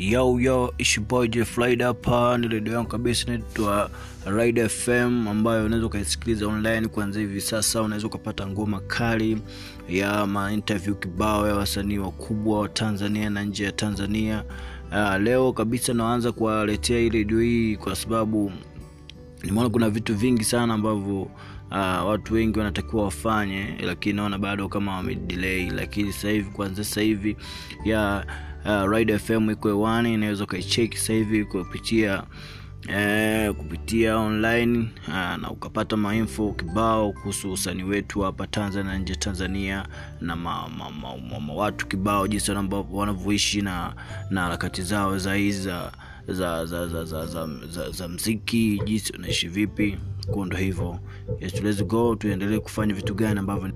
Yo yo, ishi boy hapa, ni redio yangu kabisa inaitwa Ride FM ambayo unaweza ukaisikiliza online kuanzia hivi sasa. Unaweza ukapata ngoma kali ya mainterview kibao ya wasanii wakubwa wa Tanzania na nje ya Tanzania. Uh, leo kabisa naanza kuwaletea hii redio hii kwa sababu nimeona kuna vitu vingi sana ambavyo uh, watu wengi wanatakiwa wafanye, lakini naona bado kama wamedelay. Lakini sasa hivi kuanzia sasa hivi ya uh, Ride FM iko hewani, inaweza ukaicheki sasa hivi kupitia eh, kupitia online uh, na ukapata mainfo kibao kuhusu usanii wetu hapa Tanzania nje Tanzania na ma, ma, ma, ma, ma, watu kibao jinsi wanavyoishi na na harakati zao za hizi za za za za za, za, za, za mziki jinsi unaishi vipi. Kwa ndo hivyo. Yes, go tuendelee kufanya vitu gani ambavyo